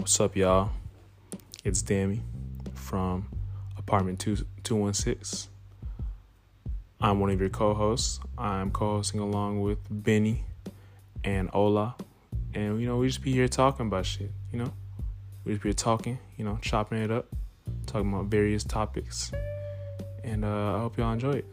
What's up, y'all? It's Dammy from Apartment 2 216. I'm one of your co hosts. I'm co hosting along with Benny and Ola. And, you know, we just be here talking about shit, you know? We just be here talking, you know, chopping it up, talking about various topics. And uh, I hope y'all enjoy it.